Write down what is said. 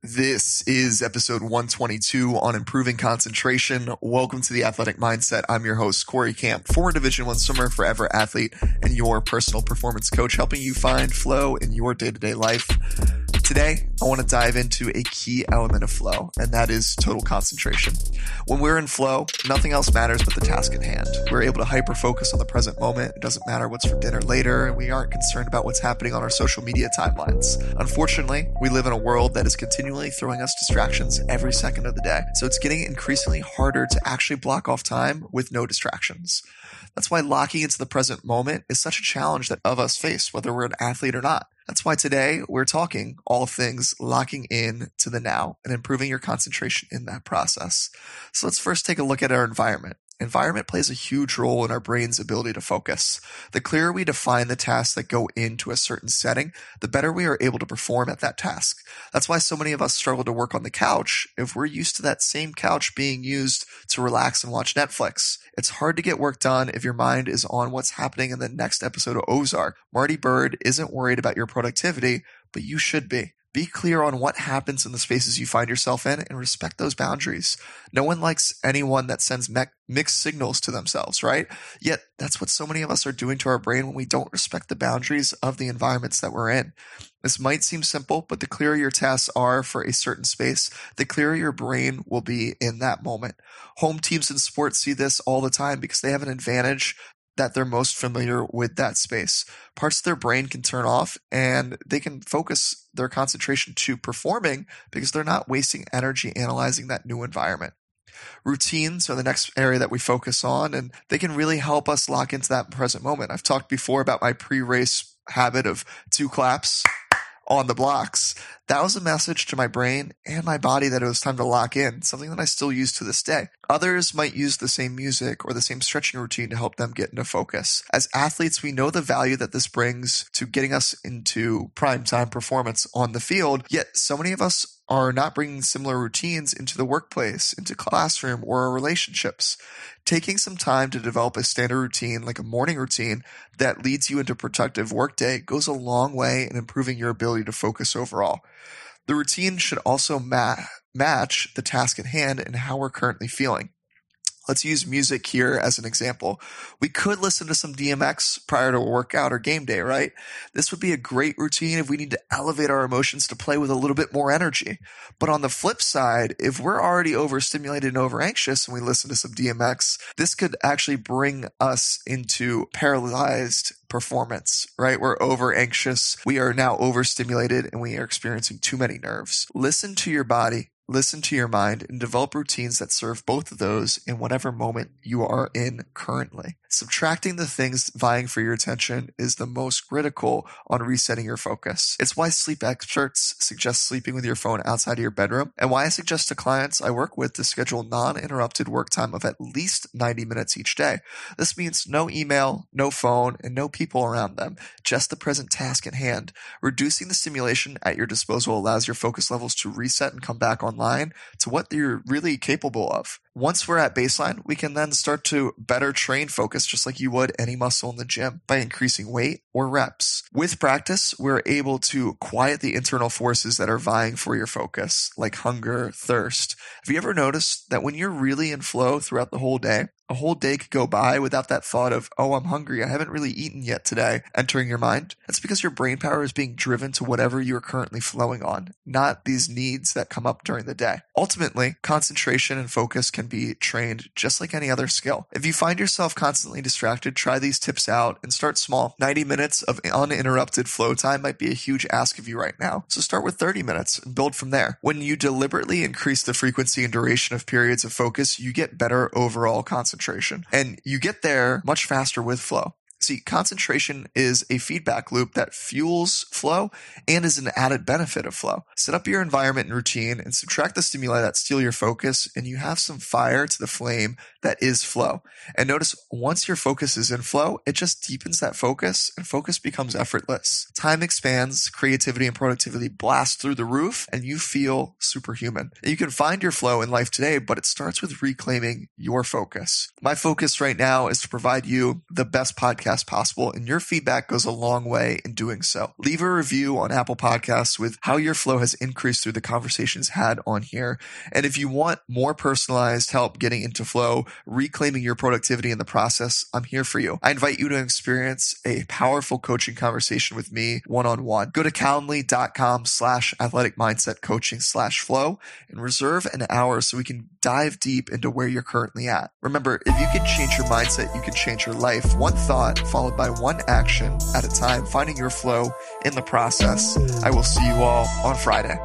This is episode 122 on improving concentration. Welcome to the Athletic Mindset. I'm your host, Corey Camp, former Division One swimmer, forever athlete, and your personal performance coach, helping you find flow in your day to day life. Today, I want to dive into a key element of flow, and that is total concentration. When we're in flow, nothing else matters but the task at hand. We're able to hyper focus on the present moment. It doesn't matter what's for dinner later, and we aren't concerned about what's happening on our social media timelines. Unfortunately, we live in a world that is continually throwing us distractions every second of the day. So it's getting increasingly harder to actually block off time with no distractions. That's why locking into the present moment is such a challenge that of us face, whether we're an athlete or not. That's why today we're talking all things locking in to the now and improving your concentration in that process. So let's first take a look at our environment. Environment plays a huge role in our brain's ability to focus. The clearer we define the tasks that go into a certain setting, the better we are able to perform at that task. That's why so many of us struggle to work on the couch if we're used to that same couch being used to relax and watch Netflix. It's hard to get work done if your mind is on what's happening in the next episode of Ozark. Marty Byrde isn't worried about your productivity, but you should be. Be clear on what happens in the spaces you find yourself in and respect those boundaries. No one likes anyone that sends me- mixed signals to themselves, right? Yet that's what so many of us are doing to our brain when we don't respect the boundaries of the environments that we're in. This might seem simple, but the clearer your tasks are for a certain space, the clearer your brain will be in that moment. Home teams in sports see this all the time because they have an advantage that they're most familiar with that space. Parts of their brain can turn off and they can focus their concentration to performing because they're not wasting energy analyzing that new environment. Routines are the next area that we focus on, and they can really help us lock into that present moment. I've talked before about my pre race habit of two claps on the blocks. That was a message to my brain and my body that it was time to lock in, something that I still use to this day. Others might use the same music or the same stretching routine to help them get into focus. As athletes, we know the value that this brings to getting us into prime time performance on the field, yet so many of us are not bringing similar routines into the workplace, into classroom, or our relationships. Taking some time to develop a standard routine, like a morning routine, that leads you into productive workday goes a long way in improving your ability to focus overall. The routine should also ma- match the task at hand and how we're currently feeling. Let's use music here as an example. We could listen to some DMX prior to a workout or game day, right? This would be a great routine if we need to elevate our emotions to play with a little bit more energy. But on the flip side, if we're already overstimulated and over anxious and we listen to some DMX, this could actually bring us into paralyzed performance, right? We're over anxious. We are now overstimulated and we are experiencing too many nerves. Listen to your body listen to your mind and develop routines that serve both of those in whatever moment you are in currently. Subtracting the things vying for your attention is the most critical on resetting your focus. It's why sleep experts suggest sleeping with your phone outside of your bedroom, and why I suggest to clients I work with to schedule non interrupted work time of at least 90 minutes each day. This means no email, no phone, and no people around them, just the present task at hand. Reducing the stimulation at your disposal allows your focus levels to reset and come back online to what you're really capable of. Once we're at baseline, we can then start to better train focus just like you would any muscle in the gym by increasing weight or reps. With practice, we're able to quiet the internal forces that are vying for your focus, like hunger, thirst. Have you ever noticed that when you're really in flow throughout the whole day, a whole day could go by without that thought of, oh, I'm hungry. I haven't really eaten yet today entering your mind. That's because your brain power is being driven to whatever you're currently flowing on, not these needs that come up during the day. Ultimately, concentration and focus can be trained just like any other skill. If you find yourself constantly distracted, try these tips out and start small. 90 minutes of uninterrupted flow time might be a huge ask of you right now. So start with 30 minutes and build from there. When you deliberately increase the frequency and duration of periods of focus, you get better overall concentration concentration. And you get there much faster with flow. See, concentration is a feedback loop that fuels flow and is an added benefit of flow. Set up your environment and routine and subtract the stimuli that steal your focus, and you have some fire to the flame that is flow. And notice once your focus is in flow, it just deepens that focus and focus becomes effortless. Time expands, creativity and productivity blast through the roof, and you feel superhuman. You can find your flow in life today, but it starts with reclaiming your focus. My focus right now is to provide you the best podcast possible, and your feedback goes a long way in doing so. Leave a review on Apple Podcasts with how your flow has increased through the conversations had on here. And if you want more personalized help getting into flow, reclaiming your productivity in the process, I'm here for you. I invite you to experience a powerful coaching conversation with me one on one. Go to calendly.com slash athletic mindset coaching slash flow and reserve an hour so we can dive deep into where you're currently at. Remember, if you can change your mindset, you can change your life. One thought followed by one action at a time, finding your flow in the process. I will see you all on Friday.